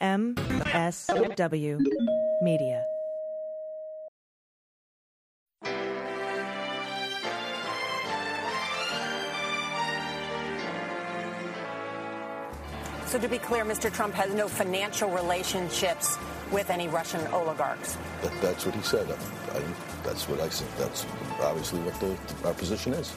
MSW Media. So, to be clear, Mr. Trump has no financial relationships with any Russian oligarchs. That, that's what he said. I, I, that's what I said. That's obviously what the, our position is.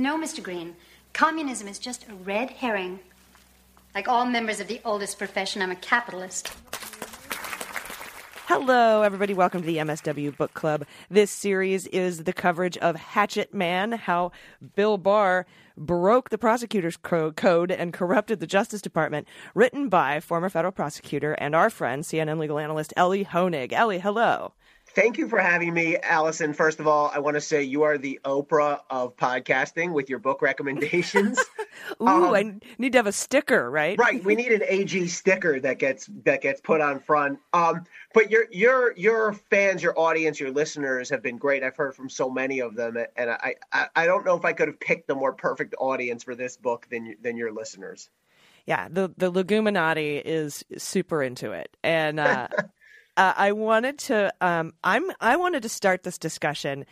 No, Mr. Green. Communism is just a red herring. Like all members of the oldest profession, I'm a capitalist. Hello, everybody. Welcome to the MSW Book Club. This series is the coverage of Hatchet Man, how Bill Barr broke the prosecutor's code and corrupted the Justice Department, written by former federal prosecutor and our friend, CNN legal analyst Elie Honig. Elie, hello. Thank you for having me, Allison. First of all, I want to say you are the Oprah of podcasting with your book recommendations. Ooh, um, I need to have a sticker, right? Right. We need an AG sticker that gets that gets put on front. Um, but your your your fans, your audience, your listeners have been great. I've heard from so many of them, and I I, I don't know if I could have picked a more perfect audience for this book than than your listeners. Yeah, the the Leguminati is super into it, and. Uh, uh, I wanted to um, I'm I wanted to start this discussion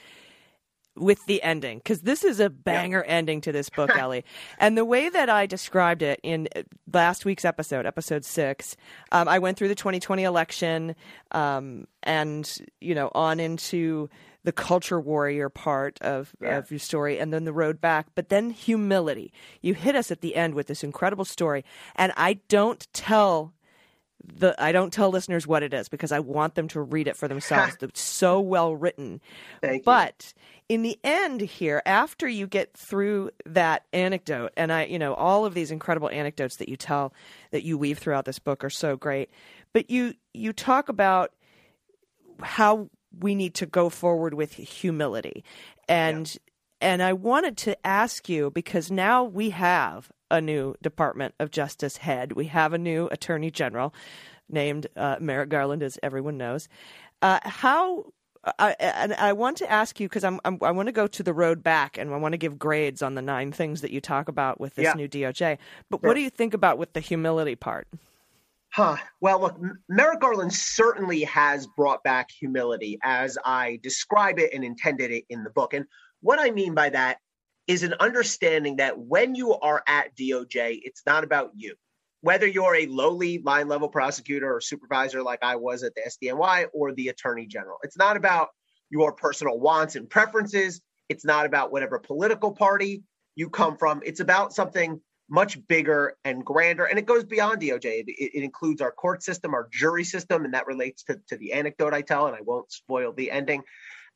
with the ending because this is a banger yeah. ending to this book, Elie. and the way that I described it in uh, last week's episode, episode six, um, I went through the 2020 election um, and you know on into the culture warrior part of, yeah. of your story and then the road back, but then humility. You hit us at the end with this incredible story, and I don't tell the I don't tell listeners what it is because I want them to read it for themselves. it's so well written. Thank but you. in the end here, after you get through that anecdote, and I, you know, all of these incredible anecdotes that you tell that you weave throughout this book are so great. But you you talk about how we need to go forward with humility. And yeah. and I wanted to ask you because now we have a new Department of Justice head. We have a new Attorney General named uh, Merrick Garland, as everyone knows. Uh, how I, and I want to ask you because I'm, I'm, i want to go to the road back and I want to give grades on the nine things that you talk about with this yeah. new DOJ. But sure. what do you think about with the humility part? Huh. Well, look, Merrick Garland certainly has brought back humility as I describe it and intended it in the book. And what I mean by that is an understanding that when you are at DOJ, it's not about you. Whether you're a lowly line level prosecutor or supervisor like I was at the SDNY or the attorney general, it's not about your personal wants and preferences. It's not about whatever political party you come from. It's about something much bigger and grander. And it goes beyond DOJ. It, it, includes our court system, our jury system, and that relates to, to the anecdote I tell, and I won't spoil the ending.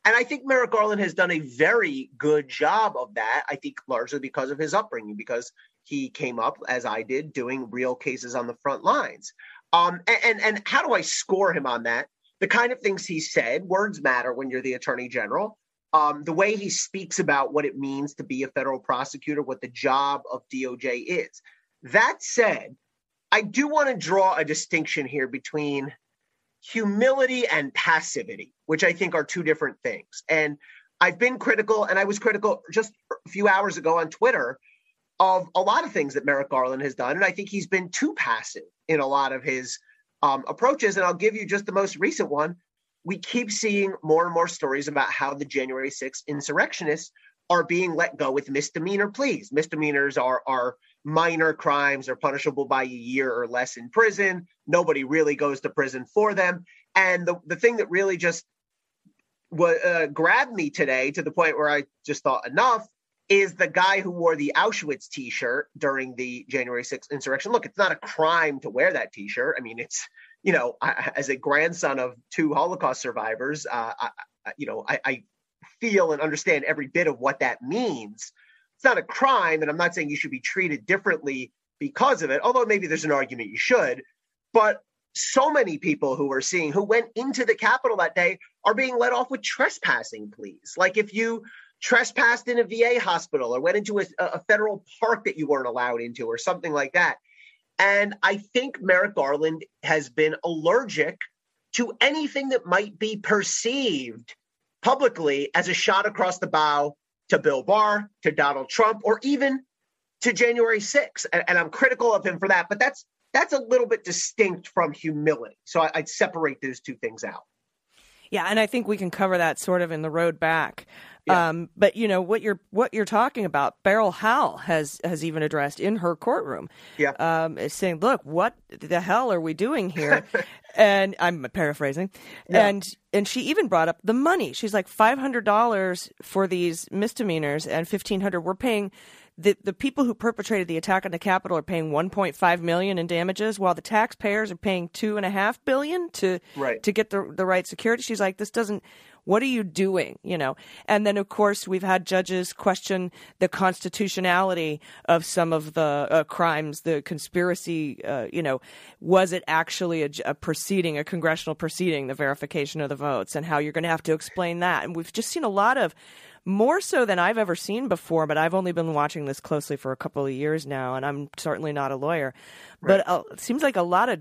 And I think Merrick Garland has done a very good job of that. I think largely because of his upbringing, because he came up as I did, doing real cases on the front lines. Um, and, and, and how do I score him on that? The kind of things he said, words matter when you're the attorney general. Um, the way he speaks about what it means to be a federal prosecutor, what the job of DOJ is. That said, I do want to draw a distinction here between humility and passivity, which I think are two different things. And I've been critical, and I was critical just a few hours ago on Twitter of a lot of things that Merrick Garland has done. And I think he's been too passive in a lot of his um, approaches. And I'll give you just the most recent one. We keep seeing more and more stories about how the January 6th insurrectionists are being let go with misdemeanor pleas. Misdemeanors are, are minor crimes are punishable by a year or less in prison. Nobody really goes to prison for them. And the, the thing that really just uh, grabbed me today to the point where I just thought enough is the guy who wore the Auschwitz t-shirt during the January 6th insurrection. Look, it's not a crime to wear that t-shirt. I mean, it's, you know, I, as a grandson of two Holocaust survivors, uh, I, you know, I, I feel and understand every bit of what that means it's not a crime, and I'm not saying you should be treated differently because of it, although maybe there's an argument you should. but so many people who are seeing who went into the Capitol that day are being let off with trespassing pleas. Like if you trespassed in a VA hospital or went into a, a federal park that you weren't allowed into or something like that. And I think Merrick Garland has been allergic to anything that might be perceived publicly as a shot across the bow to Bill Barr, to Donald Trump, or even to January 6th. And, and I'm critical of him for that, but that's that's a little bit distinct from humility. So I, I'd separate those two things out. Yeah, and I think we can cover that sort of in the road back. Yeah. Um, but you know what you're what you're talking about. Beryl Howell has has even addressed in her courtroom, yeah, um, saying, "Look, what the hell are we doing here?" and I'm paraphrasing, yeah. and and she even brought up the money. She's like, five hundred dollars for these misdemeanors and fifteen hundred. We're paying the the people who perpetrated the attack on the Capitol are paying 1.5 million in damages, while the taxpayers are paying two and a half billion to right. to get the the right security. She's like, this doesn't. What are you doing? You know, and then of course we've had judges question the constitutionality of some of the uh, crimes, the conspiracy. Uh, you know, was it actually a, a proceeding, a congressional proceeding, the verification of the votes, and how you're going to have to explain that? And we've just seen a lot of more so than I've ever seen before. But I've only been watching this closely for a couple of years now, and I'm certainly not a lawyer. Right. But uh, it seems like a lot of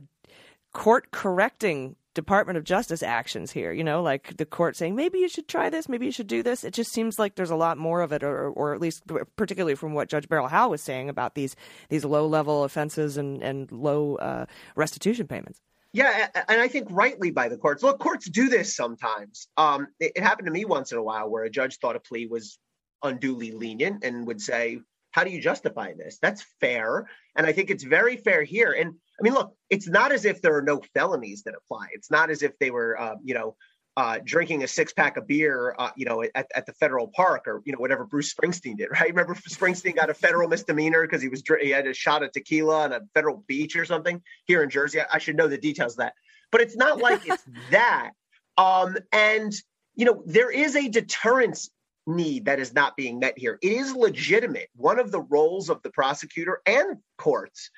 court correcting Department of Justice actions here. You know, like the court saying maybe you should try this, maybe you should do this. It just seems like there's a lot more of it, or, or at least particularly from what Judge Beryl Howell was saying about these these low level offenses and and low uh, restitution payments. Yeah, and I think rightly by the courts. Look, courts do this sometimes. Um, it, it, happened to me once in a while where a judge thought a plea was unduly lenient and would say, "How do you justify this?" That's fair, and I think it's very fair here. And I mean, look, it's not as if there are no felonies that apply. It's not as if they were, uh, you know, uh, drinking a six pack of beer, uh, you know, at, at the federal park or you know whatever Bruce Springsteen did, right? Remember Springsteen got a federal misdemeanor because he was he had a shot of tequila on a federal beach or something here in Jersey. I, I should know the details of that, but it's not like it's that. Um, and you know, there is a deterrence need that is not being met here. It is legitimate. One of the roles of the prosecutor and courts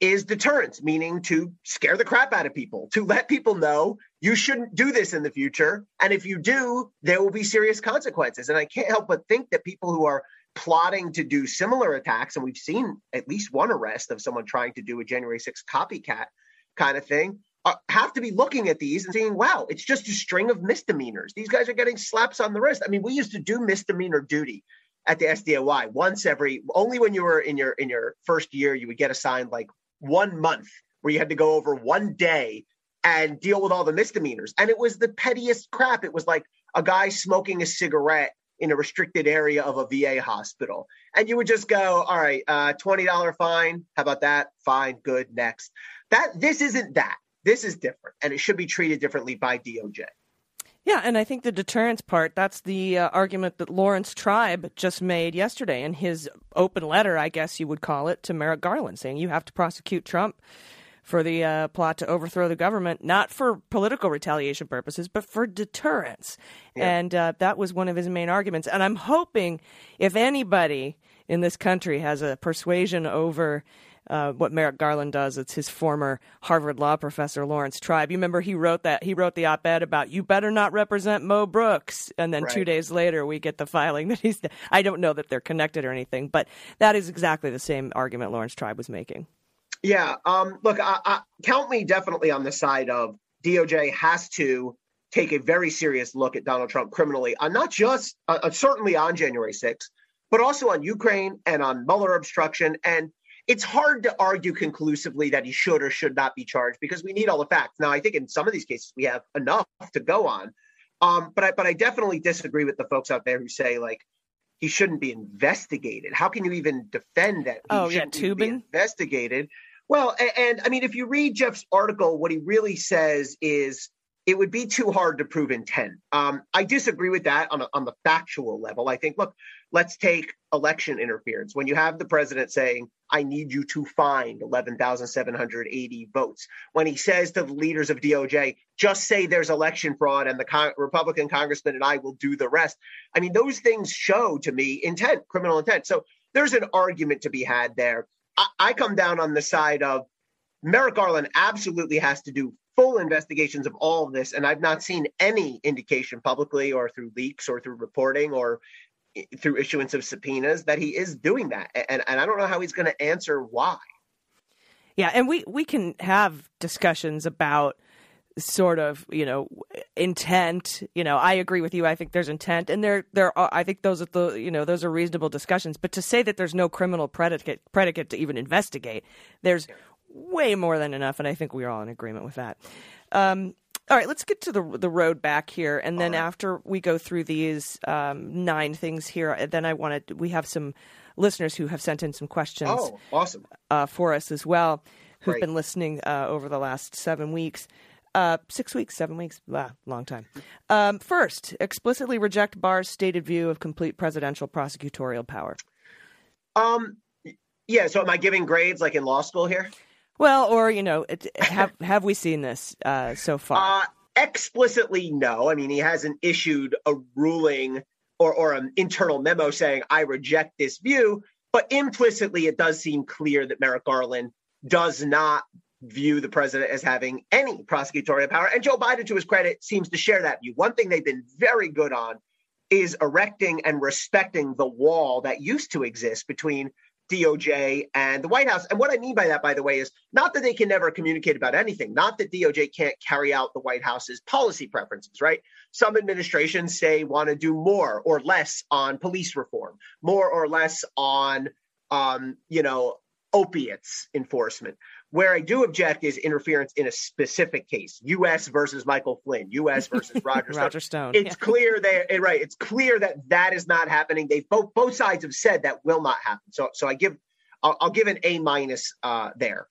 is deterrence, meaning to scare the crap out of people, to let people know you shouldn't do this in the future. And if you do, there will be serious consequences. And I can't help but think that people who are plotting to do similar attacks, and we've seen at least one arrest of someone trying to do a January 6th copycat kind of thing, uh, have to be looking at these and saying, wow, it's just a string of misdemeanors. These guys are getting slaps on the wrist. I mean, we used to do misdemeanor duty at the SDNY once every only when you were in your in your first year you would get assigned like one month where you had to go over one day and deal with all the misdemeanors. And it was the pettiest crap. It was like a guy smoking a cigarette in a restricted area of a VA hospital. And you would just go, all right, uh, $20 fine. How about that? Fine, good, next. That this isn't that. This is different and it should be treated differently by DOJ. Yeah, and I think the deterrence part, that's the uh, argument that Laurence Tribe just made yesterday in his open letter, I guess you would call it, to Merrick Garland, saying you have to prosecute Trump for the uh, plot to overthrow the government, not for political retaliation purposes, but for deterrence. Yeah. And uh, that was one of his main arguments. And I'm hoping if anybody in this country has a persuasion over uh, what Merrick Garland does. It's his former Harvard law professor Laurence Tribe. You remember he wrote that he wrote the op-ed about you better not represent Mo Brooks, and then right. two days later we get the filing that he's. I don't know that they're connected or anything, but that is exactly the same argument Laurence Tribe was making. Yeah, um, look, I, I, count me definitely on the side of DOJ has to take a very serious look at Donald Trump criminally, on not just uh, uh certainly on January 6th, but also on Ukraine and on Mueller obstruction and it's hard to argue conclusively that he should or should not be charged because we need all the facts. Now, I think in some of these cases we have enough to go on, um, but I, but I definitely disagree with the folks out there who say like he shouldn't be investigated. How can you even defend that? He oh yeah, Toobin investigated. Well, and, and I mean, if you read Jeff's article, what he really says is it would be too hard to prove intent. Um, I disagree with that on, a, on the factual level. I think, look, let's take election interference. When you have the president saying, I need you to find 11,780 votes, when he says to the leaders of DOJ, just say there's election fraud and the con- Republican congressman and I will do the rest. I mean, those things show to me intent, criminal intent. So there's an argument to be had there. I, I come down on the side of Merrick Garland absolutely has to do full investigations of all of this, and I've not seen any indication publicly or through leaks or through reporting or through issuance of subpoenas that he is doing that. And, and I don't know how he's going to answer why. Yeah, and we, we can have discussions about sort of you know intent. You know i agree with you. I think there's intent and there there are i think those are the you know those are reasonable discussions. But to say that there's no criminal predicate predicate to even investigate there's way more than enough and i think we're all in agreement with that. Um, all right, let's get to the the road back here, and then right. after we go through these um, nine things here, then I wanted we have some listeners who have sent in some questions. Oh, awesome! Uh, for us as well, who've Great. been listening uh, over the last seven weeks. Uh, six weeks, seven weeks, ah, long time. Um, first, explicitly reject Barr's stated view of complete presidential prosecutorial power. Um, yeah. So, am I giving grades like in law school here? Well, or you know, it, have have we seen this uh, so far? Uh, explicitly, no. I mean, he hasn't issued a ruling or or an internal memo saying I reject this view, but implicitly, it does seem clear that Merrick Garland does not view the president as having any prosecutorial power. And Joe Biden, to his credit, seems to share that view. One thing they've been very good on is erecting and respecting the wall that used to exist between DOJ and the White House. And what I mean by that, by the way, is not that they can never communicate about anything, not that DOJ can't carry out the White House's policy preferences, right? Some administrations say want to do more or less on police reform, more or less on, um, you know, opiates enforcement. Where I do object is interference in a specific case, U.S. versus Michael Flynn, U.S. versus Roger Stone. Roger Stone. It's yeah. clear that right. It's clear that that is not happening. They both both sides have said that will not happen. So so I give I'll, I'll give an A minus uh, there.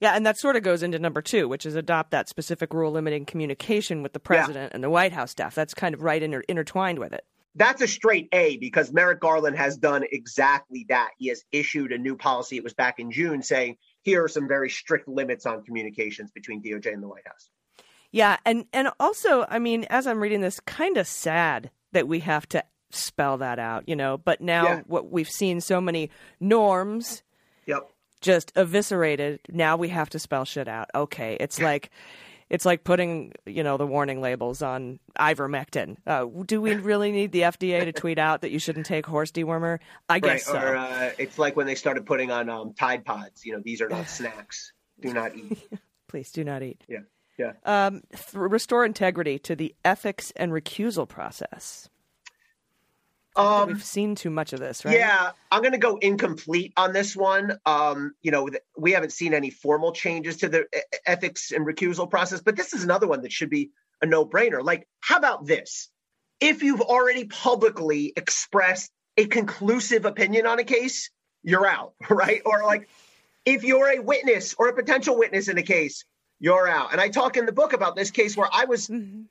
Yeah, and that sort of goes into number two, which is adopt that specific rule limiting communication with the president yeah. and the White House staff. That's kind of right inter- intertwined with it. That's a straight A because Merrick Garland has done exactly that. He has issued a new policy. It was back in June saying here are some very strict limits on communications between DOJ and the White House. Yeah, and and also, I mean, as I'm reading this, kind of sad that we have to spell that out, you know. But now, yeah. what we've seen so many norms, yep, just eviscerated. Now we have to spell shit out. Okay, it's like it's like putting you know the warning labels on ivermectin. Uh, do we really need the FDA to tweet out that you shouldn't take horse dewormer? I guess right, so. Or uh, it's like when they started putting on um, Tide Pods. You know, these are not snacks. Do not eat. Please do not eat. Yeah. Yeah. Um, th- restore integrity to the ethics and recusal process. Um, we've seen too much of this, right? Yeah, I'm going to go incomplete on this one. Um, you know, we haven't seen any formal changes to the ethics and recusal process, but this is another one that should be a no-brainer. Like, how about this? If you've already publicly expressed a conclusive opinion on a case, you're out, right? Or like, if you're a witness or a potential witness in a case, you're out. And I talk in the book about this case where I was mm-hmm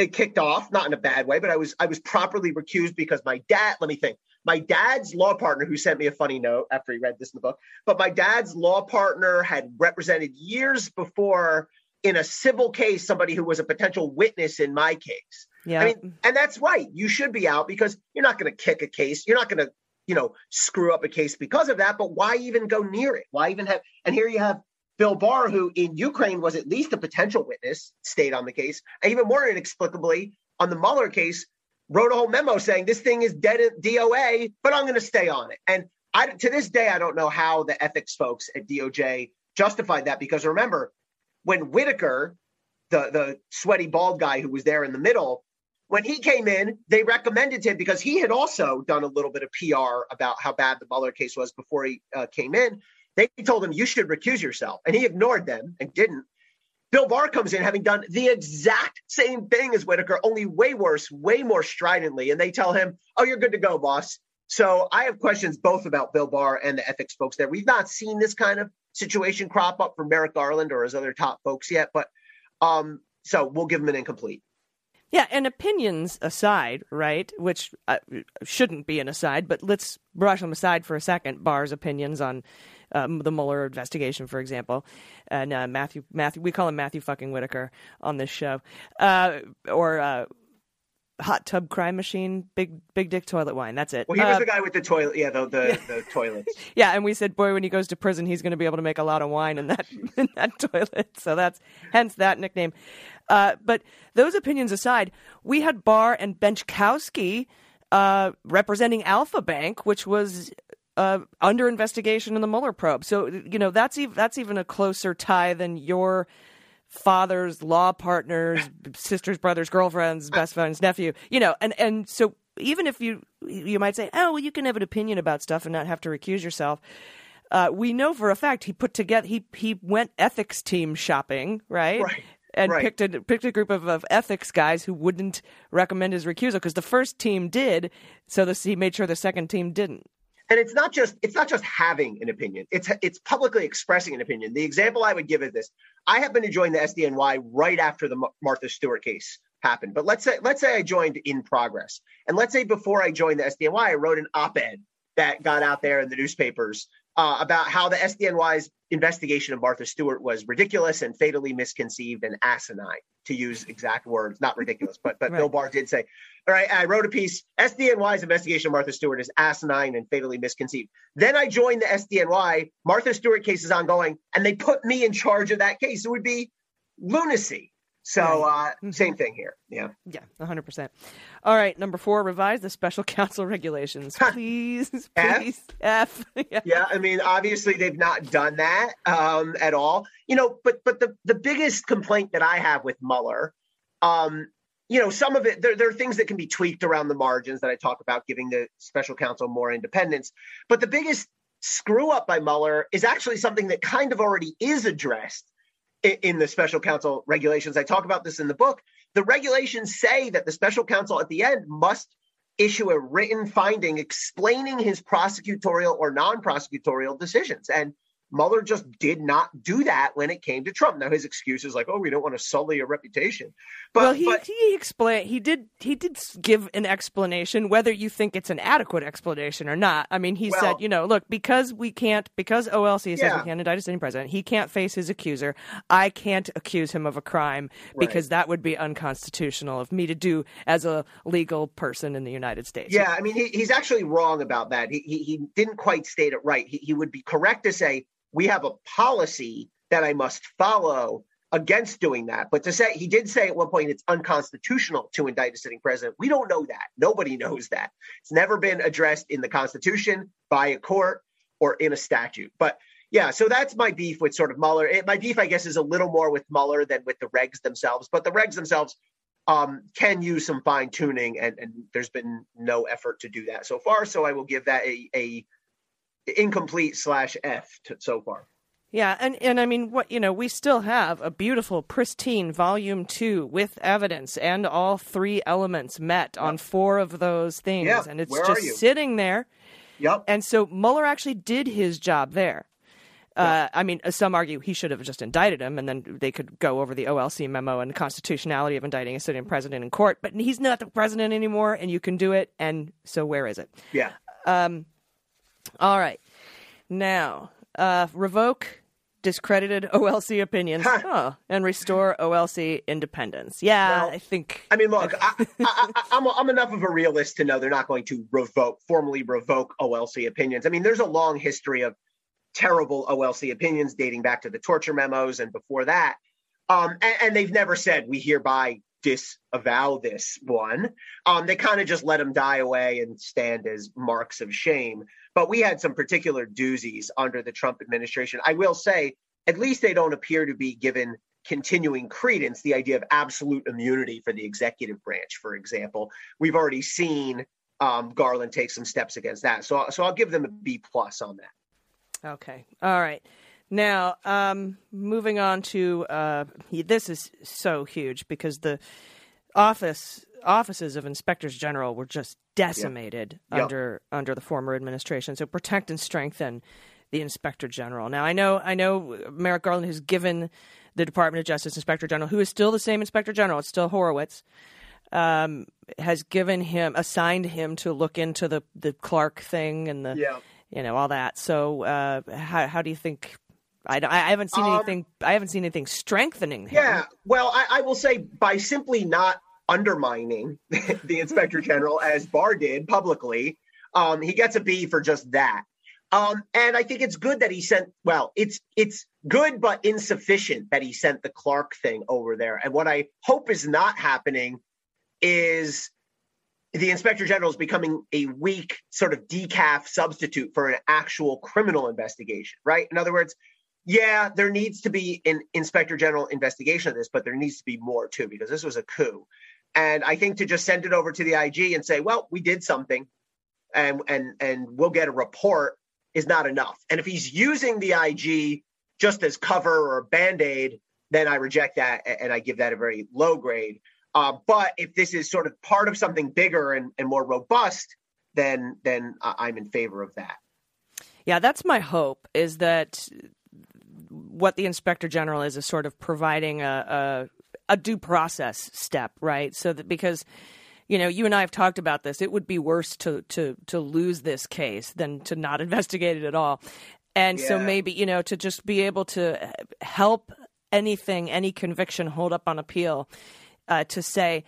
it kicked off, not in a bad way, but I was I was properly recused because my dad, let me think. My dad's law partner, who sent me a funny note after he read this in the book, but my dad's law partner had represented years before in a civil case somebody who was a potential witness in my case. Yeah. I mean, and that's right. You should be out because you're not going to kick a case. You're not going to, you know, screw up a case because of that. But why even go near it? Why even have? And here you have Bill Barr, who in Ukraine was at least a potential witness, stayed on the case. And even more inexplicably, on the Mueller case, wrote a whole memo saying this thing is dead at DOA, but I'm going to stay on it. And I, to this day, I don't know how the ethics folks at DOJ justified that because remember, when Whitaker, the, the sweaty bald guy who was there in the middle, when he came in, they recommended him because he had also done a little bit of PR about how bad the Mueller case was before he uh, came in. They told him, you should recuse yourself. And he ignored them and didn't. Bill Barr comes in having done the exact same thing as Whitaker, only way worse, way more stridently. And they tell him, oh, you're good to go, boss. So I have questions both about Bill Barr and the ethics folks there. We've not seen this kind of situation crop up from Merrick Garland or his other top folks yet, but um, so we'll give him an incomplete. Yeah, and opinions aside, right? Which uh, shouldn't be an aside, but let's brush them aside for a second. Barr's opinions on um, the Mueller investigation, for example, and uh, Matthew Matthew we call him Matthew fucking Whitaker on this show, uh, or uh, hot tub crime machine, big big dick toilet wine. That's it. Well, he was Uh, the guy with the toilet. Yeah, the the, the toilets. yeah, and we said, boy, when he goes to prison, he's going to be able to make a lot of wine in that in that toilet. So that's hence that nickname. Uh, but those opinions aside, we had Barr and Benczkowski uh, representing Alfa Bank, which was uh, under investigation in the Mueller probe. So you know that's ev- that's even a closer tie than your father's law partners, sisters, brothers, girlfriends, best friends, nephew. You know, and and so even if you you might say, oh, well, you can have an opinion about stuff and not have to recuse yourself. Uh, we know for a fact he put together he he went ethics team shopping, right? Right, And right. picked a picked a group of, of ethics guys who wouldn't recommend his recusal because the first team did, so this, he made sure the second team didn't. And it's not just it's not just having an opinion. It's it's publicly expressing an opinion. The example i would give is this. I happened to join the sdny right after the martha stewart case happened. But let's say let's say i joined in progress. And let's say before i joined the sdny i wrote an op-ed that got out there in the newspapers uh, about how the sdny's investigation of martha stewart was ridiculous and fatally misconceived and asinine to use exact words not ridiculous but but bill barr did say all right, I wrote a piece. SDNY's investigation of Martha Stewart is asinine and fatally misconceived. Then I joined the SDNY. Martha Stewart case is ongoing, and they put me in charge of that case. It would be lunacy. So, uh, Mm-hmm. same thing here. Yeah. Yeah, 100%. All right, number four, revise the special counsel regulations. Please, please. F. yeah. Yeah, I mean, obviously they've not done that um, at all. You know, but but the the biggest complaint that I have with Mueller, um, you know, some of it there, there are things that can be tweaked around the margins that I talk about, giving the special counsel more independence. But the biggest screw up by Mueller is actually something that kind of already is addressed in the special counsel regulations. I talk about this in the book. The regulations say that the special counsel at the end must issue a written finding explaining his prosecutorial or non-prosecutorial decisions. And Mueller just did not do that when it came to Trump. Now his excuse is like, "Oh, we don't want to sully your reputation." But, well, he but he explained he did he did give an explanation whether you think it's an adequate explanation or not. I mean, he Well- said, you know, look, because we can't because OLC says Yeah. we can't indict a sitting president, he can't face his accuser. I can't accuse him of a crime because that would be unconstitutional of me to do as a legal person in the United States. Yeah, I mean, he, he's actually wrong about that. He, he, he didn't quite state it right. He, he would be correct to say, we have a policy that I must follow against doing that. But to say, he did say at one point it's unconstitutional to indict a sitting president. We don't know that. Nobody knows that. It's never been addressed in the Constitution, by a court, or in a statute. But yeah, so that's my beef with sort of Mueller. It, my beef, I guess, is a little more with Mueller than with the regs themselves. But the regs themselves um, can use some fine tuning, and, and there's been no effort to do that so far. So I will give that a, a incomplete slash F so far. Yeah, and and I mean, what you know, we still have a beautiful, pristine volume two with evidence and all three elements met on four of those things, Yeah, and it's where just sitting there. Yep. And so Mueller actually did his job there. Uh, I mean, some argue he should have just indicted him, and then they could go over the OLC memo and the constitutionality of indicting a sitting president in court. But he's not the president anymore, and you can do it. And so, where is it? Yeah. All right. Now, uh, revoke discredited OLC opinions huh, and restore OLC independence. Yeah, Well, I think. I mean, look, I, I, I, I'm, I'm enough of a realist to know they're not going to revoke, formally revoke OLC opinions. I mean, there's a long history of terrible OLC opinions dating back to the torture memos and before that. Um, and, and they've never said we hereby disavow this one. Um, they kind of just let them die away and stand as marks of shame. But we had some particular doozies under the Trump administration. I will say, at least they don't appear to be given continuing credence the idea of absolute immunity for the executive branch, for example. We've already seen um, Garland take some steps against that. So, so I'll give them a B plus on that. Okay. All right. Now, um, moving on to uh, this is so huge because the office offices of inspectors general were just decimated Yep. under under the former administration. So protect and strengthen the inspector general. Now, I know I know Merrick Garland has given the Department of Justice inspector general, who is still the same inspector general, it's still Horowitz, um, has given him assigned him to look into the the Clark thing and the Yeah. you know all that. So uh, how how do you think? I, I haven't seen Um, anything. I haven't seen anything strengthening him. Yeah. Well, I, I will say by simply not undermining the inspector general as Barr did publicly. Um, he gets a B for just that. Um, and I think it's good that he sent. Well, it's it's good but insufficient that he sent the Clark thing over there. And what I hope is not happening is the inspector general is becoming a weak sort of decaf substitute for an actual criminal investigation, right? In other words, yeah, there needs to be an inspector general investigation of this, but there needs to be more too, because this was a coup. And I think to just send it over to the IG and say, well, we did something and and and we'll get a report is not enough. And if he's using the IG just as cover or band-aid, then I reject that and I give that a very low grade. Uh, but if this is sort of part of something bigger and, and more robust, then then I'm in favor of that. Yeah, that's my hope. Is that what the inspector general is is sort of providing a, a, a due process step, right? So that because you know, you and I have talked about this. It would be worse to to to lose this case than to not investigate it at all. And yeah. so maybe, you know, to just be able to help anything, any conviction hold up on appeal, uh, to say,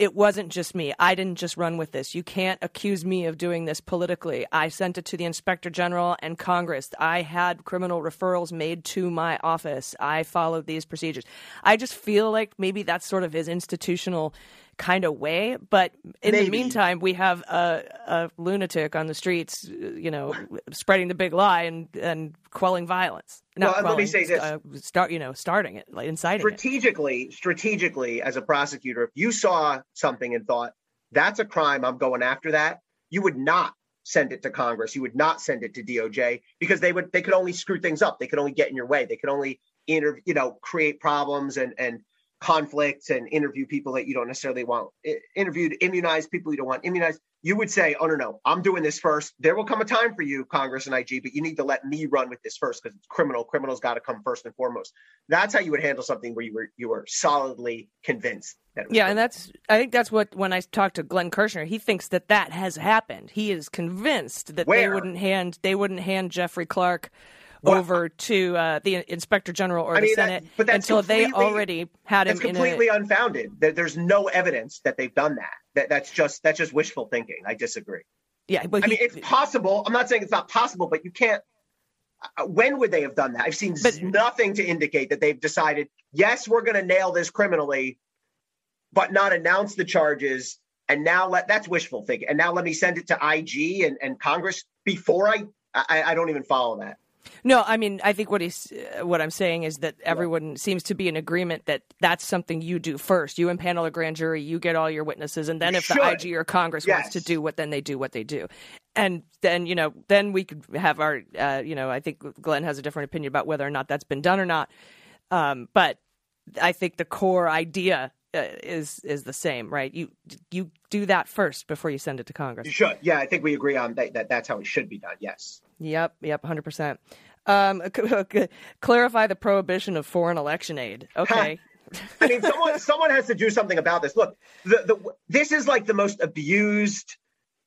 it wasn't just me. I didn't just run with this. You can't accuse me of doing this politically. I sent it to the inspector general and Congress. I had criminal referrals made to my office. I followed these procedures. I just feel like maybe that's sort of his institutional kind of way. But in Maybe. the meantime, we have a, a, lunatic on the streets, you know, spreading the big lie and, and quelling violence. Not well, quelling, let me say this: uh, start, you know, starting it, like inciting strategically. It. Strategically, as a prosecutor, if you saw something and thought that's a crime, I'm going after that, you would not send it to Congress. You would not send it to DOJ because they would they could only screw things up. They could only get in your way. They could only inter, you know create problems and and conflicts and interview people that you don't necessarily want interviewed, immunize people you don't want immunized, you would say, oh, no, no, I'm doing this first. There will come a time for you, Congress and IG, but you need to let me run with this first because it's criminal. Criminals got to come first and foremost. That's how you would handle something where you were you were solidly convinced that. yeah, and that's I think that's what when I talked to Glenn Kirschner, he thinks that that has happened. He is convinced that where? they wouldn't hand they wouldn't hand Jeffrey Clark well, over to uh, the inspector general or I the mean, Senate that, but until they already had him. It's completely a, unfounded. There's no evidence that they've done that. that. That's just that's just wishful thinking. I disagree. Yeah, but I mean, it's possible. I'm not saying it's not possible, but you can't. Uh, when would they have done that? I've seen but, nothing to indicate that they've decided. Yes, we're going to nail this criminally, but not announce the charges. And now let that's wishful thinking. And now let me send it to IG and, and Congress before I, I I don't even follow that. No, I mean, I think what he's uh, what I'm saying is that everyone yeah. seems to be in agreement that that's something you do first. You impanel a grand jury, you get all your witnesses, and then you if should. the IG or Congress yes. wants to do what, then they do what they do. And then you know, then we could have our, uh, you know, I think Glenn has a different opinion about whether or not that's been done or not. Um, but I think the core idea uh, is is the same, right? You you do that first before you send it to Congress. You should. Yeah, I think we agree on that. that that's how it should be done. Yes. Yep. Yep. Hundred percent. Um, clarify the prohibition of foreign election aid. Okay. I mean, someone someone has to do something about this. Look, the, the this is like the most abused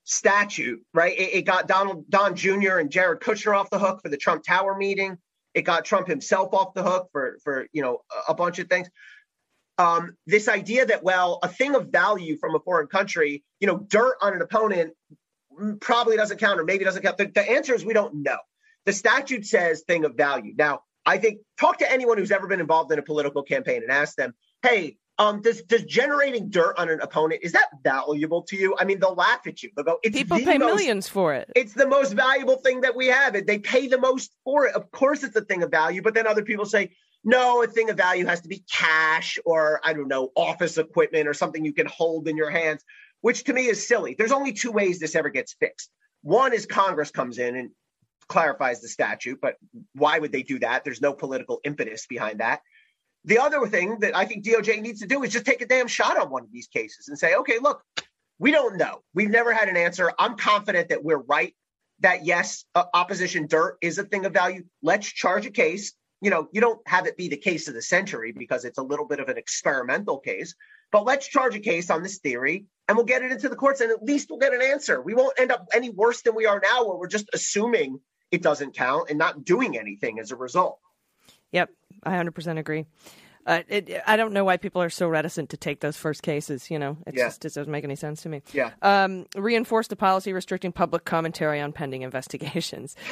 statute, right? It, it, got Donald Don Jr. and Jared Kushner off the hook for the Trump Tower meeting. It got Trump himself off the hook for for you know a bunch of things um, this idea that well a thing of value from a foreign country you know dirt on an opponent probably doesn't count or maybe doesn't count the, the answer is we don't know the statute says thing of value now i think talk to anyone who's ever been involved in a political campaign and ask them hey um, does does generating dirt on an opponent is that valuable to you? I mean, they'll laugh at you. They'll go, it's people pay most, millions for it. It's the most valuable thing that we have. They pay the most for it. Of course, it's a thing of value. But then other people say, no, a thing of value has to be cash or I don't know, office equipment or something you can hold in your hands, which to me is silly. There's only two ways this ever gets fixed. One is Congress comes in and clarifies the statute, but why would they do that? There's no political impetus behind that. The other thing that I think DOJ needs to do is just take a damn shot on one of these cases and say, okay, look, we don't know. We've never had an answer. I'm confident that we're right that yes, uh, opposition dirt is a thing of value. Let's charge a case you know, you don't have it be the case of the century because it's a little bit of an experimental case. But let's charge a case on this theory and we'll get it into the courts and at least we'll get an answer. We won't end up any worse than we are now where we're just assuming it doesn't count and not doing anything as a result. Yep, I 100% agree. Uh, it, I don't know why people are so reticent to take those first cases. You know, it Yeah. just it doesn't make any sense to me. Yeah. Um, reinforced a policy restricting public commentary on pending investigations.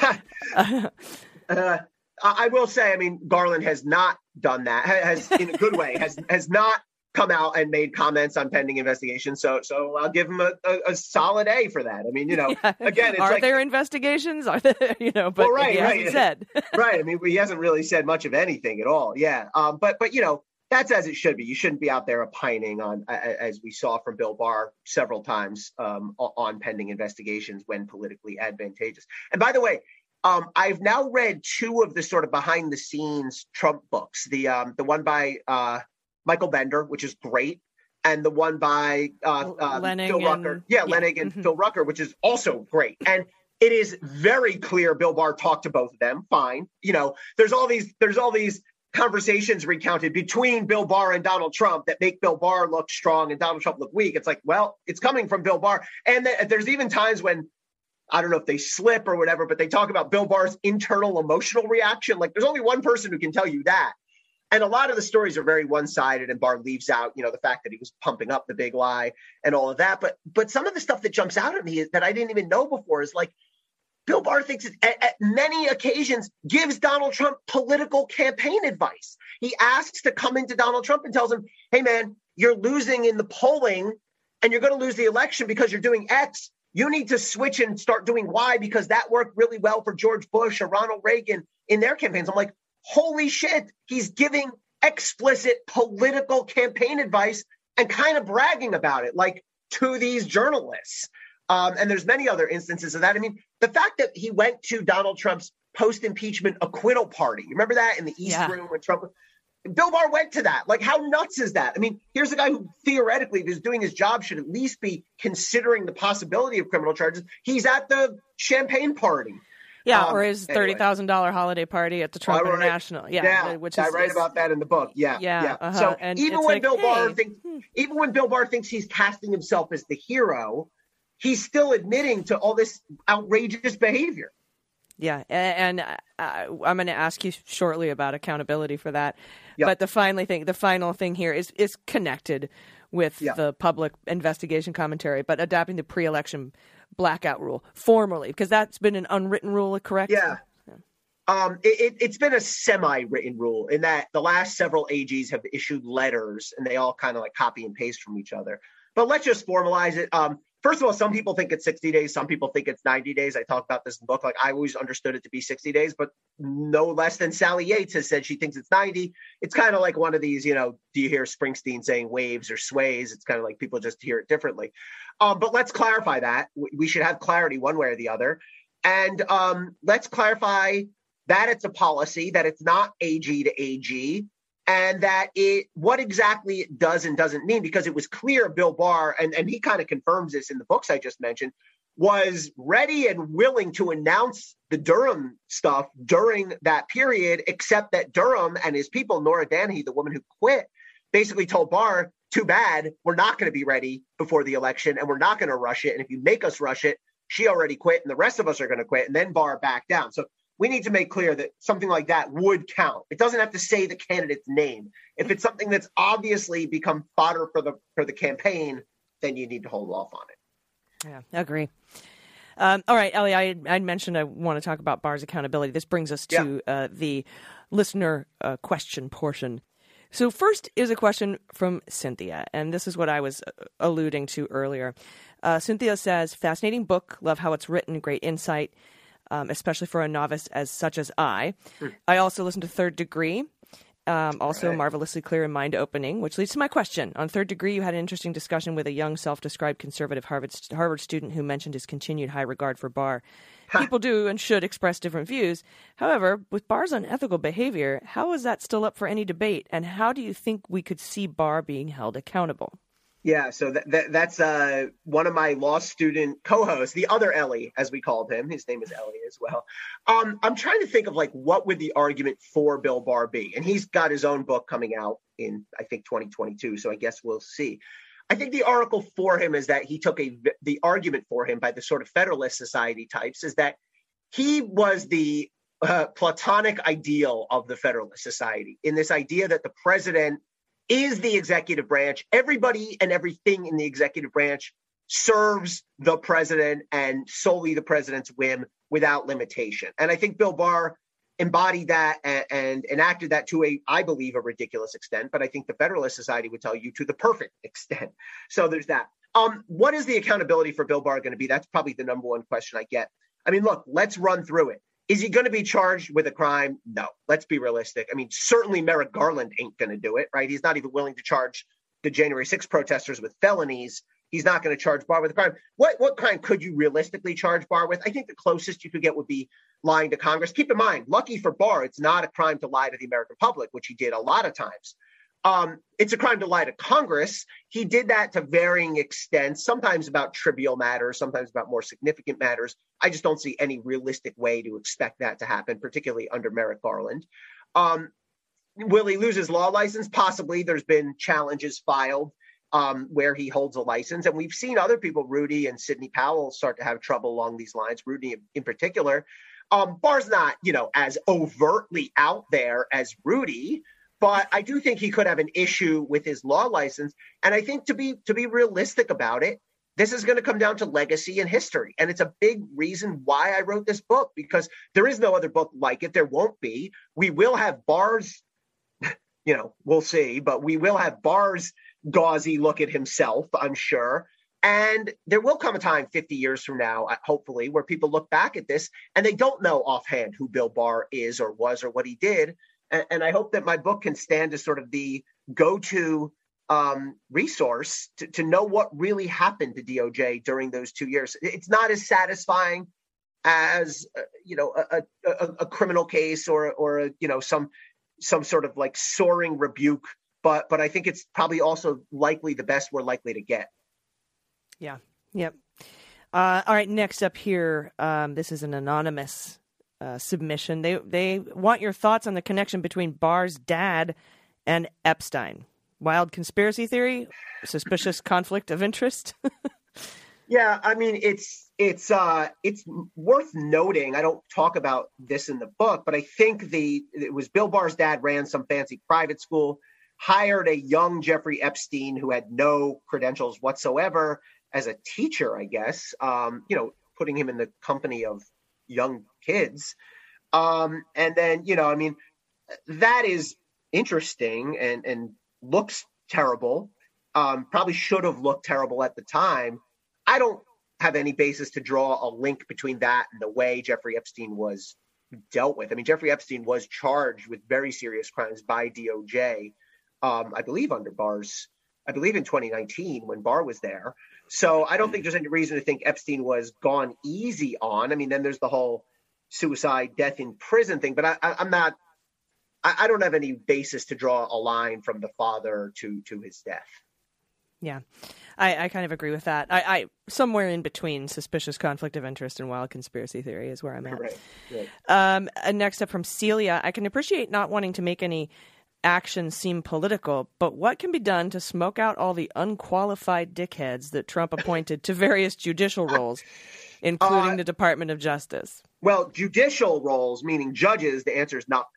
Uh, I I will say, I mean, Garland has not done that. Has in a good way has has not come out and made comments on pending investigations. So so I'll give him a, a, a solid A for that. I mean, you know, again, it's are like there investigations? Are there, you know? But Well, right, he hasn't right. said. right. I mean, he hasn't really said much of anything at all. Yeah. Um, but but you know, that's as it should be. You shouldn't be out there opining on, as we saw from Bill Barr several times, um, on pending investigations when politically advantageous. And by the way, um, I've now read two of the sort of behind the scenes Trump books. The um, the one by uh, Michael Bender, which is great, and the one by uh, uh, Phil Rucker. and- Yeah, yeah. And Mhm. Phil Rucker, which is also great. And it is very clear Bill Barr talked to both of them. Fine. You know, there's all these there's all these conversations recounted between Bill Barr and Donald Trump that make Bill Barr look strong and Donald Trump look weak. It's like, well, it's coming from Bill Barr. And th- there's even times when I don't know if they slip or whatever, but they talk about Bill Barr's internal emotional reaction. Like there's only one person who can tell you that. And a lot of the stories are very one-sided, and Barr leaves out, you know, the fact that he was pumping up the big lie and all of that. But but some of the stuff that jumps out at me is, that I didn't even know before is like Bill Barr thinks at, at many occasions gives Donald Trump political campaign advice. He asks to come into Donald Trump and tells him, "Hey man, you're losing in the polling, and you're going to lose the election because you're doing X. You need to switch and start doing Y because that worked really well for George Bush or Ronald Reagan in their campaigns." I'm like, "Holy shit!" He's giving explicit political campaign advice and kind of bragging about it, like to these journalists. Um, and there's many other instances of that. I mean, the fact that he went to Donald Trump's post-impeachment acquittal party. You remember that in the East Yeah. Room when Trump Bill Barr went to that. Like, how nuts is that? I mean, here's a guy who theoretically, if he's doing his job, should at least be considering the possibility of criminal charges. He's at the champagne party. Yeah, Um, or his anyway. thirty thousand dollar holiday party at the Trump I write- International. Yeah, yeah, which I write about that in the book. Yeah, Yeah, yeah. uh-huh. So And even when like, Bill Barr thinks, hmm. even when Bill Barr thinks he's casting himself as the hero, he's still admitting to all this outrageous behavior. Yeah, a- and uh, I'm going to ask you shortly about accountability for that. Yep. But the finally thing, the final thing here is is connected with Yeah. the public investigation commentary, but adapting the pre-election blackout rule formally because that's been an unwritten rule, correct? Yeah. Um, it, it, it's been a semi-written rule in that the last several AGs have issued letters and they all kind of like copy and paste from each other. But let's just formalize it. Um, first of all, some people think it's 60 days, some people think it's 90 days. I talk about this in the book. Like I always understood it to be 60 days, but no less than Sally Yates has said she thinks it's 90. It's kind of like one of these, you know, do you hear Springsteen saying waves or sways? It's kind of like people just hear it differently. Um, but let's clarify that. We should have clarity one way or the other. And um, let's clarify that it's a policy, that it's not AG to AG, and that it what exactly it does and doesn't mean, because it was clear Bill Barr, and, and he kind of confirms this in the books I just mentioned, was ready and willing to announce the Durham stuff during that period, except that Durham and his people, Nora Dannehy, the woman who quit, basically told Barr, too bad, we're not going to be ready before the election and we're not going to rush it. And if you make us rush it, she already quit and the rest of us are going to quit and then Barr back down. So we need to make clear that something like that would count. It doesn't have to say the candidate's name. If it's something that's obviously become fodder for the for the campaign, then you need to hold off on it. Yeah, I agree. Um, all right, Elie, I I mentioned I want to talk about Barr's accountability. This brings us to uh, the listener uh, question portion. So, first is a question from Cynthia, and this is what I was uh, alluding to earlier. Uh, Cynthia says, Fascinating book, love how it's written, great insight, um, especially for a novice as such as I. I also listen to Third Degree. Um, also, marvelously clear and mind opening, which leads to my question. On third degree, you had an interesting discussion with a young, self described conservative Harvard, Harvard student who mentioned his continued high regard for Barr. People do and should express different views. However, with Barr's unethical behavior, how is that still up for any debate? And how do you think we could see Barr being held accountable? Yeah, so that, that that's uh, one of my law student co-hosts, the other Ellie, as we called him. His name is Ellie as well. Um, I'm trying to think of like what would the argument for Bill Barr be, and he's got his own book coming out in I think 2022. So I guess we'll see. I think the article for him is that he took a the argument for him by the sort of Federalist Society types is that he was the uh, platonic ideal of the Federalist Society in this idea that the president is the executive branch. Everybody and everything in the executive branch serves the president and solely the president's whim without limitation. And I think Bill Barr embodied that and, and, enacted that to a, I believe, a ridiculous extent. But I think the Federalist Society would tell you to the perfect extent. So there's that. Um, what is the accountability for Bill Barr going to be? That's probably the number one question I get. I mean, look, let's run through it. Is he going to be charged with a crime? No. Let's be realistic. I mean, certainly Merrick Garland ain't going to do it, right? He's not even willing to charge the January 6 protesters with felonies. He's not going to charge Barr with a crime. What what crime could you realistically charge Barr with? I think the closest you could get would be lying to Congress. Keep in mind, lucky for Barr, it's not a crime to lie to the American public, which he did a lot of times. Um, it's a crime to lie to Congress. He did that to varying extents, sometimes about trivial matters, sometimes about more significant matters. I just don't see any realistic way to expect that to happen, particularly under Merrick Garland. Um, will he lose his law license? Possibly. There's been challenges filed um, where he holds a license. And we've seen other people, Rudy and Sidney Powell, start to have trouble along these lines, Rudy in particular. Um, Barr's not, you know, as overtly out there as Rudy, but I do think he could have an issue with his law license. And I think to be to be realistic about it, this is going to come down to legacy and history. And it's a big reason why I wrote this book because there is no other book like it. There won't be. We will have Barr's, you know, we'll see, but we will have Barr's gauzy look at himself, I'm sure. And there will come a time 50 years from now, uh, hopefully, where people look back at this and they don't know offhand who Bill Barr is or was or what he did. And, and I hope that my book can stand as sort of the go to um, resource to, to know what really happened to DOJ during those two years. It's not as satisfying as uh, you know a, a, a, criminal case or or a, you know some some sort of like soaring rebuke, but but I think it's probably also likely the best we're likely to get. Yeah. Yep. Uh, all right. Next up here, um, this is an anonymous uh, submission. They they want your thoughts on the connection between Barr's dad and Epstein. Wild conspiracy theory, suspicious conflict of interest. yeah, I mean it's it's uh it's worth noting. I don't talk about this in the book, but I think the it was Bill Barr's dad ran some fancy private school, hired a young Jeffrey Epstein who had no credentials whatsoever as a teacher, I guess, um, you know, putting him in the company of young kids. Um, and then, you know, I mean, that is interesting and, and looks terrible. Um, probably should have looked terrible at the time. I don't have any basis to draw a link between that and the way Jeffrey Epstein was dealt with. I mean, Jeffrey Epstein was charged with very serious crimes by DOJ, um, I believe under Barr's, I believe in 2019 when Barr was there. So I don't think there's any reason to think Epstein was gone easy on. I mean, then there's the whole suicide, death in prison thing, but I, am not. I, I don't have any basis to draw a line from the father to to his death. Yeah, I, I kind of agree with that. I, I somewhere in between suspicious conflict of interest and wild conspiracy theory is where I'm at. Right, right. Um, next up from Celia, I can appreciate not wanting to make any actions seem political, but what can be done to smoke out all the unqualified dickheads that Trump appointed to various judicial roles, including uh, the Department of Justice? Well, judicial roles, meaning judges, the answer is nothing.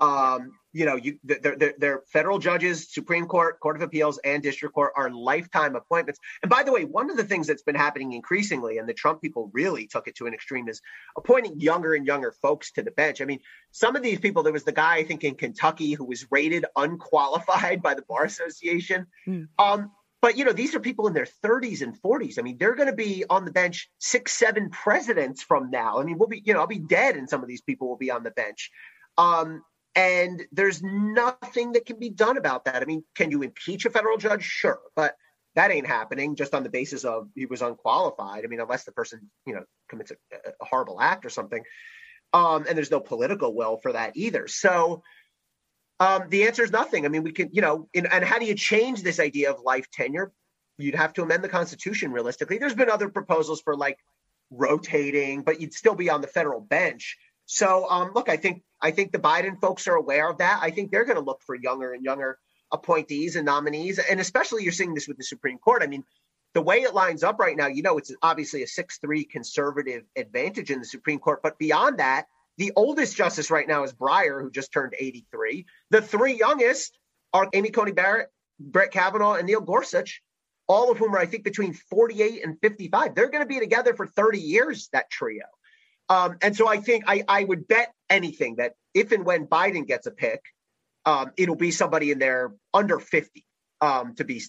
Um, you know, you they're, they're, they're, federal judges, Supreme Court, Court of Appeals, and District Court are lifetime appointments. And by the way, one of the things that's been happening increasingly, and the Trump people really took it to an extreme, is appointing younger and younger folks to the bench. I mean, some of these people, there was the guy I think in Kentucky who was rated unqualified by the Bar Association. Mm. Um, but you know, these are people in their 30s and 40s. I mean, they're going to be on the bench six, seven presidents from now. I mean, we'll be, you know, I'll be dead, and some of these people will be on the bench. Um, and there's nothing that can be done about that. I mean, can you impeach a federal judge? Sure, but that ain't happening just on the basis of he was unqualified. I mean, unless the person, you know, commits a, a horrible act or something. Um, and there's no political will for that either. So um, the answer is nothing. I mean, we can, you know, in, and how do you change this idea of life tenure? You'd have to amend the Constitution realistically. There's been other proposals for like rotating, but you'd still be on the federal bench. So, um, look, I think I think the Biden folks are aware of that. I think they're going to look for younger and younger appointees and nominees, and especially you're seeing this with the Supreme Court. I mean, the way it lines up right now, you know, it's obviously a six-three conservative advantage in the Supreme Court, but beyond that, The oldest justice right now is Breyer, who just turned 83. The three youngest are Amy Coney Barrett, Brett Kavanaugh, and Neil Gorsuch, all of whom are, I think, between 48 and 55. They're going to be together for 30 years, that trio. Um, and so I think I, I would bet anything that if and when Biden gets a pick, um, it'll be somebody in there under 50 um, to be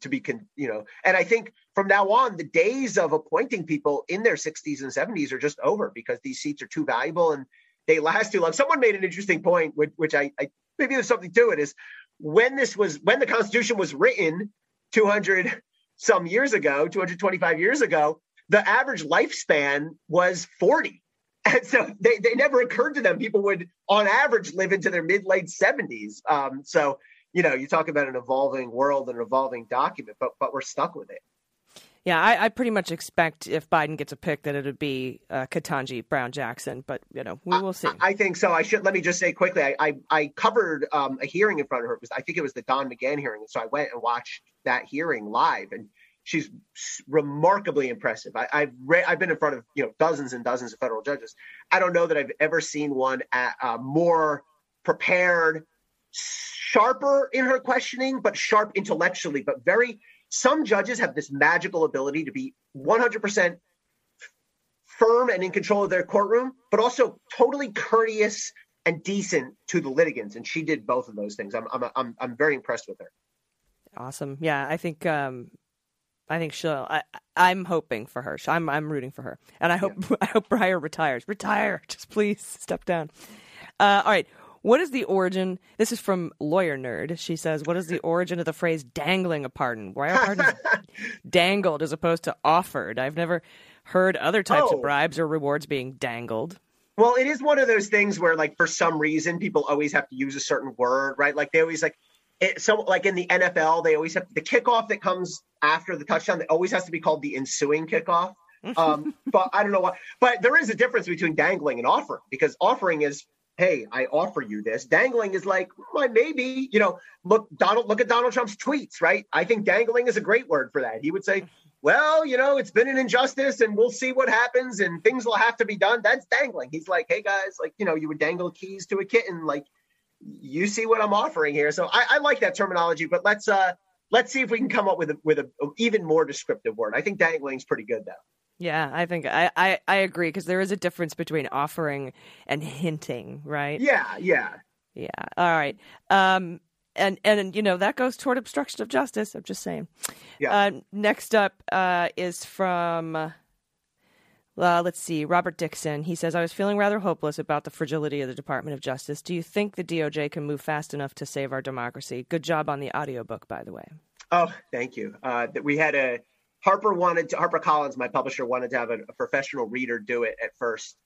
to be con, you know. And I think from now on, the days of appointing people in their 60s and 70s are just over because these seats are too valuable and they last too long. Someone made an interesting point, which, which I, I maybe there's something to it. Is when this was when the Constitution was written 200 some years ago, 225 years ago, the average lifespan was 40. And so they, they never occurred to them people would, on average, live into their mid late 70s. Um, so, you know, you talk about an evolving world and an evolving document, but but we're stuck with it. Yeah, I, I pretty much expect if Biden gets a pick that it would be uh, Ketanji Brown Jackson, but you know we will see. I, I, think so. I should let me just say quickly. I I, I covered um, a hearing in front of her. because I think it was the Don McGahn hearing, so I went and watched that hearing live, and she's remarkably impressive. I, have re- I've been in front of you know dozens and dozens of federal judges. I don't know that I've ever seen one at, uh, more prepared, sharper in her questioning, but sharp intellectually, but very. Some judges have this magical ability to be 100% firm and in control of their courtroom, but also totally courteous and decent to the litigants. And she did both of those things. I'm I'm I'm, I'm very impressed with her. Awesome. Yeah, I think um, I think she'll. I, I'm hoping for her. I'm I'm rooting for her, and I hope yeah. I hope Breyer retires. Retire, just please step down. Uh, all right. What is the origin? This is from Lawyer Nerd. She says, "What is the origin of the phrase dangling a pardon? Why are pardons dangled as opposed to offered? I've never heard other types oh. of bribes or rewards being dangled." Well, it is one of those things where, like, for some reason, people always have to use a certain word, right? Like, they always like it, so like in the NFL, they always have the kickoff that comes after the touchdown. That always has to be called the ensuing kickoff. Um, but I don't know why. But there is a difference between dangling and offering because offering is, hey, I offer you this. Dangling is like, well, maybe you know, look Donald, look at Donald Trump's tweets, right? I think dangling is a great word for that. He would say, well, you know, it's been an injustice, and we'll see what happens, and things will have to be done. That's dangling. He's like, hey guys, like you know, you would dangle keys to a kitten, like you see what I'm offering here. So I, I, like that terminology, but let's uh let's see if we can come up with a, with a, a even more descriptive word. I think dangling's pretty good though. Yeah, I think I I, I agree because there is a difference between offering and hinting, right? Yeah, yeah, yeah. All right. Um, and and you know that goes toward obstruction of justice. I'm just saying. Yeah. Uh, next up uh, is from uh, let's see, Robert Dixon. He says, I was feeling rather hopeless about the fragility of the Department of Justice. Do you think the DOJ can move fast enough to save our democracy? Good job on the audiobook, by the way. Oh, thank you. Uh, we had a Harper wanted to, Harper Collins, my publisher, wanted to have a, a professional reader do it at first.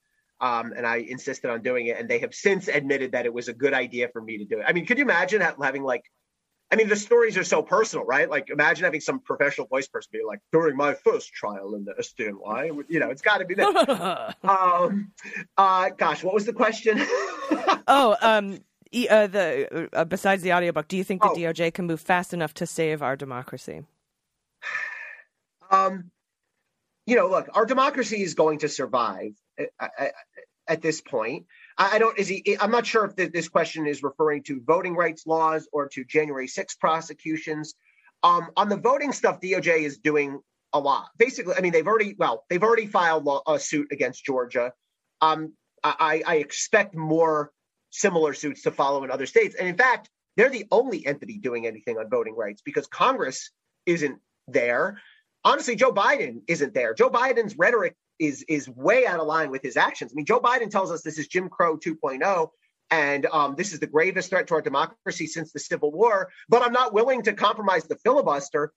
Um, and I insisted on doing it. And they have since admitted that it was a good idea for me to do it. I mean, could you imagine having like I mean, the stories are so personal, right? Like, imagine having some professional voice person be like, during my first trial in the SDNY, you know, it's got to be that. um, uh, gosh, what was the question? oh, um, uh, the uh, besides the audiobook, do you think the oh. DOJ can move fast enough to save our democracy? Um, you know, look, our democracy is going to survive at, uh, at, uh, at this point. I don't. Is he? I'm not sure if this question is referring to voting rights laws or to January 6 prosecutions. Um, on the voting stuff, DOJ is doing a lot. Basically, I mean, they've already well, they've already filed a suit against Georgia. Um, I, I expect more similar suits to follow in other states, and in fact, they're the only entity doing anything on voting rights because Congress isn't there. Honestly, Joe Biden isn't there. Joe Biden's rhetoric is is way out of line with his actions. I mean, Joe Biden tells us this is Jim Crow 2.0, and um, this is the gravest threat to our democracy since the Civil War. But I'm not willing to compromise the filibuster.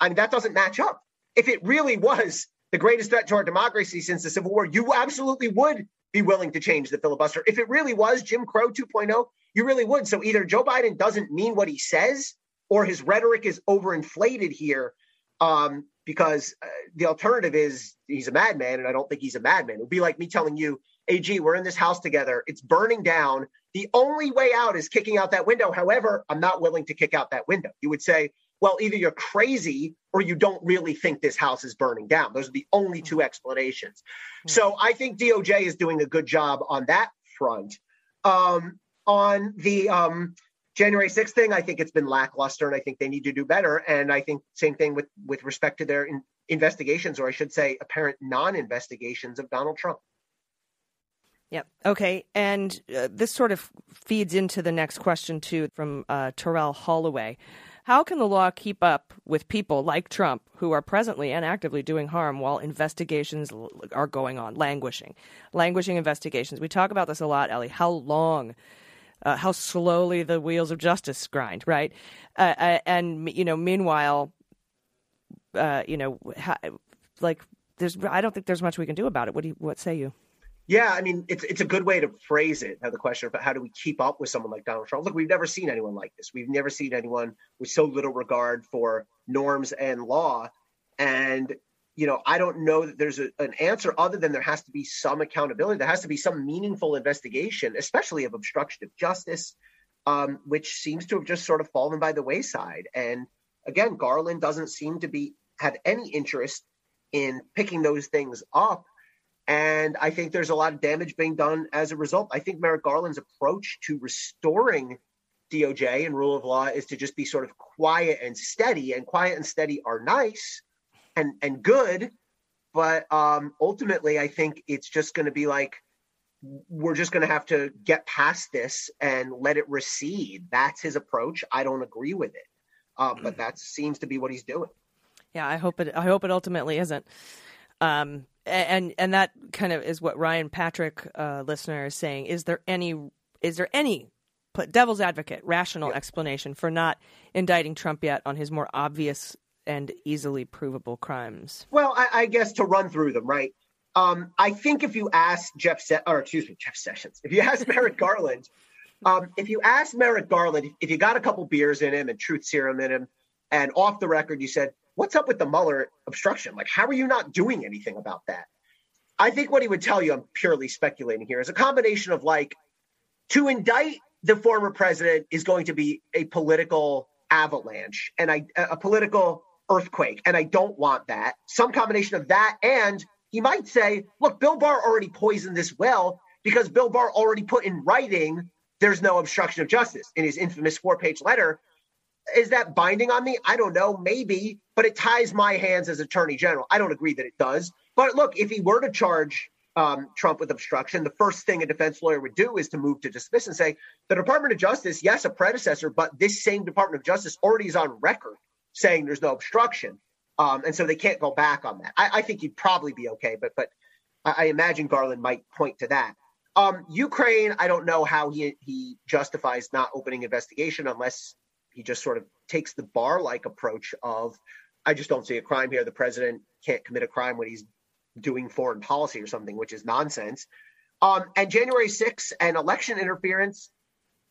I mean, that doesn't match up. If it really was the greatest threat to our democracy since the Civil War, you absolutely would be willing to change the filibuster. If it really was Jim Crow 2.0, you really would. So either Joe Biden doesn't mean what he says, or his rhetoric is overinflated here. Um, because uh, the alternative is he's a madman, and I don't think he's a madman. It would be like me telling you, AG, we're in this house together. It's burning down. The only way out is kicking out that window. However, I'm not willing to kick out that window. You would say, well, either you're crazy or you don't really think this house is burning down. Those are the only two explanations. So I think DOJ is doing a good job on that front. Um, on the um, January 6th thing, I think it's been lackluster, and I think they need to do better. And I think same thing with with respect to their in, investigations, or I should say, apparent non-investigations of Donald Trump. Yep. Okay. And uh, this sort of feeds into the next question, too, from uh, Terrell Holloway. How can the law keep up with people like Trump who are presently and actively doing harm while investigations are going on, languishing? Languishing investigations. We talk about this a lot, Elie. How long? Uh, how slowly the wheels of justice grind, right? Uh, uh, and you know, meanwhile, uh, you know, like there's, I don't think there's much we can do about it. What do you, what say you? Yeah, I mean, it's it's a good way to phrase it. Now, the question about how do we keep up with someone like Donald Trump? Look, we've never seen anyone like this. We've never seen anyone with so little regard for norms and law. And you know, I don't know that there's a, an answer other than there has to be some accountability. There has to be some meaningful investigation, especially of obstruction of justice, um, which seems to have just sort of fallen by the wayside. And again, Garland doesn't seem to be have any interest in picking those things up. And I think there's a lot of damage being done as a result. I think Merrick Garland's approach to restoring DOJ and rule of law is to just be sort of quiet and steady. And quiet and steady are nice and and good, but um, ultimately, I think it's just going to be like we're just going to have to get past this and let it recede. That's his approach. I don't agree with it, uh, but that seems to be what he's doing. Yeah, I hope it. I hope it ultimately isn't. Um, and and that kind of is what Ryan Patrick, uh, listener, is saying. Is there any? Is there any devil's advocate rational explanation for not indicting Trump yet on his more obvious and easily provable crimes? Well, I, I guess to run through them, right? Um, I think if you ask Jeff, Se- or excuse me, Jeff Sessions, if you ask Merrick Garland, um, if you ask Merrick Garland, if, you got a couple beers in him and truth serum in him, and off the record you said, "What's up with the Mueller obstruction? Like, how are you not doing anything about that?" I think what he would tell you, I'm purely speculating here, is a combination of like to indict the former president is going to be a political avalanche and I, a political earthquake, and I don't want that. Some combination of that, and he might say, "Look, Bill Barr already poisoned this well because Bill Barr already put in writing there's no obstruction of justice in his infamous four-page letter." Is that binding on me? I don't know, maybe, but it ties my hands as Attorney General. I don't agree that it does. But look, if he were to charge um, Trump with obstruction, the first thing a defense lawyer would do is to move to dismiss and say the Department of Justice, yes, a predecessor, but this same Department of Justice already is on record saying there's no obstruction, um, and so they can't go back on that. I, I think he'd probably be okay, but but I, I imagine Garland might point to that. Um, Ukraine, I don't know how he he justifies not opening investigation unless he just sort of takes the Barr like approach of I just don't see a crime here. The president can't commit a crime when he's doing foreign policy or something, which is nonsense. Um, and January 6th and election interference,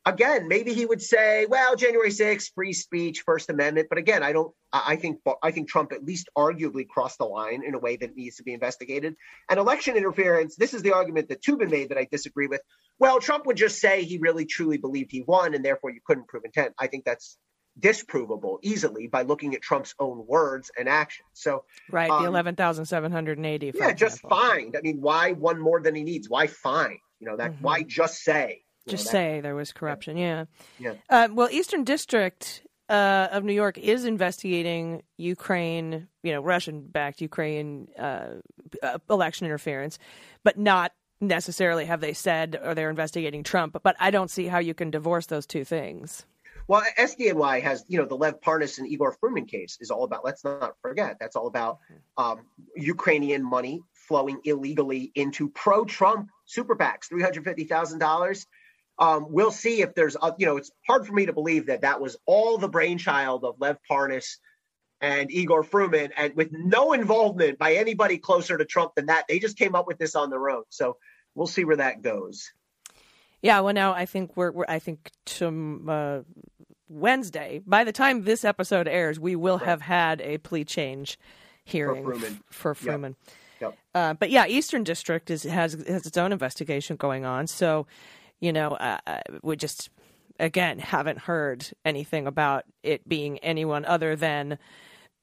again, maybe he would say, well, January 6th, free speech, First Amendment. But again, I don't. I think I think Trump at least arguably crossed the line in a way that needs to be investigated. And election interference, this is the argument that Toobin made that I disagree with. Well, Trump would just say he really truly believed he won, and therefore you couldn't prove intent. I think that's disprovable easily by looking at Trump's own words and actions. So right, um, the eleven thousand seven hundred and eighty. Yeah, just find. I mean, why one more than he needs? Why fine? You know that? Mm-hmm. Why just say? Just know, say there was corruption. Yeah. Yeah. Uh, well, Eastern District uh, of New York is investigating Ukraine, you know, Russian-backed Ukraine uh, election interference, but not necessarily have they said or they're investigating Trump. But I don't see how you can divorce those two things. Well, SDNY has, you know, the Lev Parnas and Igor Fruman case is all about, let's not forget, that's all about um, Ukrainian money flowing illegally into pro Trump super PACs, $350,000. Um, we'll see if there's, uh, you know, it's hard for me to believe that that was all the brainchild of Lev Parnas and Igor Fruman, and with no involvement by anybody closer to Trump than that. They just came up with this on their own. So we'll see where that goes. Yeah, well, now I think we're, we're I think to, uh, Wednesday. By the time this episode airs, we will right. have had a plea change hearing for Fruman. For Fruman. Yep. Yep. Uh, but yeah, Eastern District is has has its own investigation going on. So, you know, uh, we just again haven't heard anything about it being anyone other than,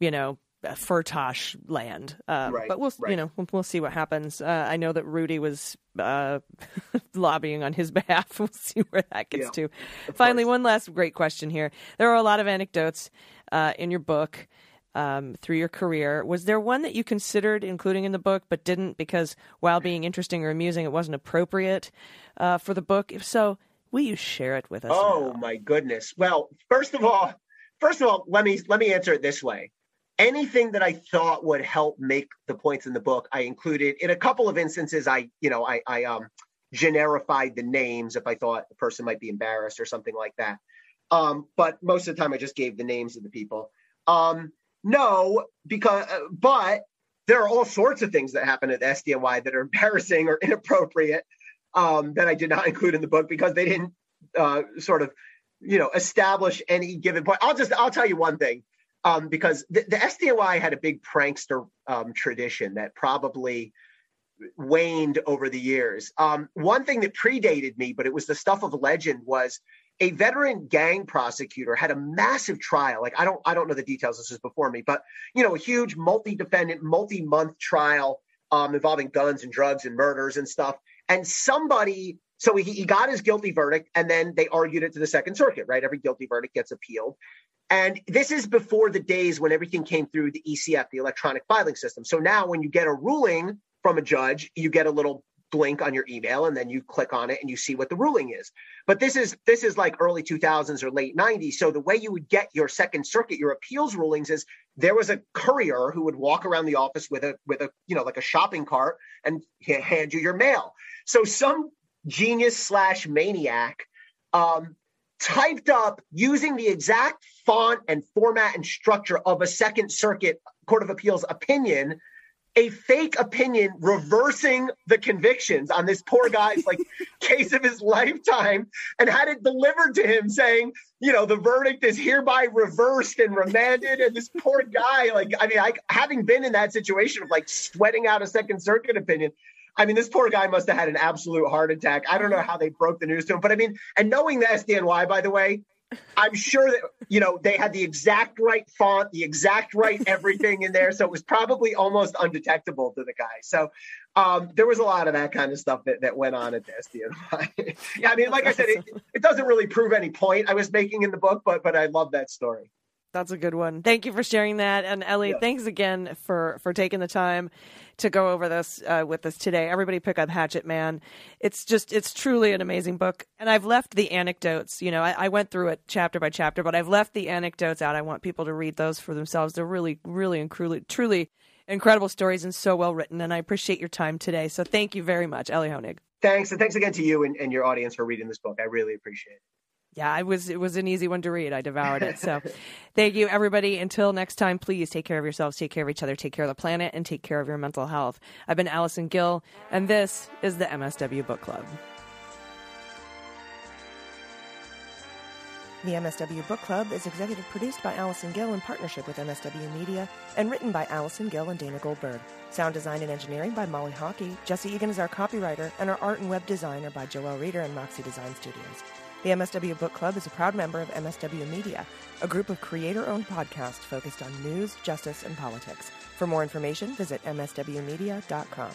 you know, Firtash land. Um, Right, But we'll, you know, we'll, we'll see what happens. Uh, I know that Rudy was uh, lobbying on his behalf. We'll see where that gets Yeah, to. Finally, one last great question here. There are a lot of anecdotes uh, in your book. Um, through your career, was there one that you considered including in the book but didn't because while being interesting or amusing, it wasn't appropriate uh, for the book? If so, will you share it with us? Oh now? my goodness. Well, first of all, first of all, let me let me answer it this way. Anything that I thought would help make the points in the book, I included. In a couple of instances, I, you know, I, I um generified the names if I thought the person might be embarrassed or something like that. Um, but most of the time, I just gave the names of the people. Um, no, because uh, but there are all sorts of things that happen at the SDNY that are embarrassing or inappropriate um, that I did not include in the book because they didn't uh, sort of, you know, establish any given point. I'll just I'll tell you one thing um, because the, the SDNY had a big prankster um, tradition that probably waned over the years. Um, one thing that predated me, but it was the stuff of legend, was a veteran gang prosecutor had a massive trial. Like I don't I don't know the details. This is before me, but you know, a huge multi-defendant, multi-month trial um, involving guns and drugs and murders and stuff. And somebody, so he, he got his guilty verdict, and then they argued it to the Second Circuit. Right, every guilty verdict gets appealed. And this is before the days when everything came through the ECF, the electronic filing system. So now when you get a ruling from a judge, you get a little blink on your email and then you click on it and you see what the ruling is. But this is this is like early 2000s or late 90s. So the way you would get your second circuit, your appeals rulings is there was a courier who would walk around the office with a with a you know like a shopping cart and hand you your mail. So some genius slash maniac um, typed up using the exact font and format and structure of a Second Circuit Court of Appeals opinion, a fake opinion reversing the convictions on this poor guy's like case of his lifetime and had it delivered to him saying, you know, the verdict is hereby reversed and remanded. And this poor guy, like, I mean, I having been in that situation of like sweating out a Second Circuit opinion. I mean, this poor guy must have had an absolute heart attack. I don't know how they broke the news to him, but I mean, and knowing the SDNY, by the way, I'm sure that you know they had the exact right font, the exact right everything in there, so it was probably almost undetectable to the guy. So um, there was a lot of that kind of stuff that, that went on at the SDNY. yeah, I mean, like I said, it, it doesn't really prove any point I was making in the book, but but I love that story. That's a good one. Thank you for sharing that. And Elie, Yeah. thanks again for for taking the time to go over this uh, with us today. Everybody pick up Hatchet Man. It's just it's truly an amazing book. And I've left the anecdotes. You know, I, I went through it chapter by chapter, but I've left the anecdotes out. I want people to read those for themselves. They're really, really, and truly, truly incredible stories and so well written. And I appreciate your time today. So thank you very much, Elie Honig. Thanks, and thanks again to you and, and your audience for reading this book. I really appreciate it. Yeah, I was it was an easy one to read. I devoured it. So thank you everybody. Until next time, please take care of yourselves, take care of each other, take care of the planet, and take care of your mental health. I've been Allison Gill, and this is the MSW Book Club. The MSW Book Club is executive produced by Allison Gill in partnership with MSW Media and written by Allison Gill and Dana Goldberg. Sound design and engineering by Molly Hockey. Jesse Egan is our copywriter, and our art and web designer by Joelle Reeder and Moxie Design Studios. The MSW Book Club is a proud member of MSW Media, a group of creator owned podcasts focused on news, justice, and politics. For more information, visit MSWmedia.com.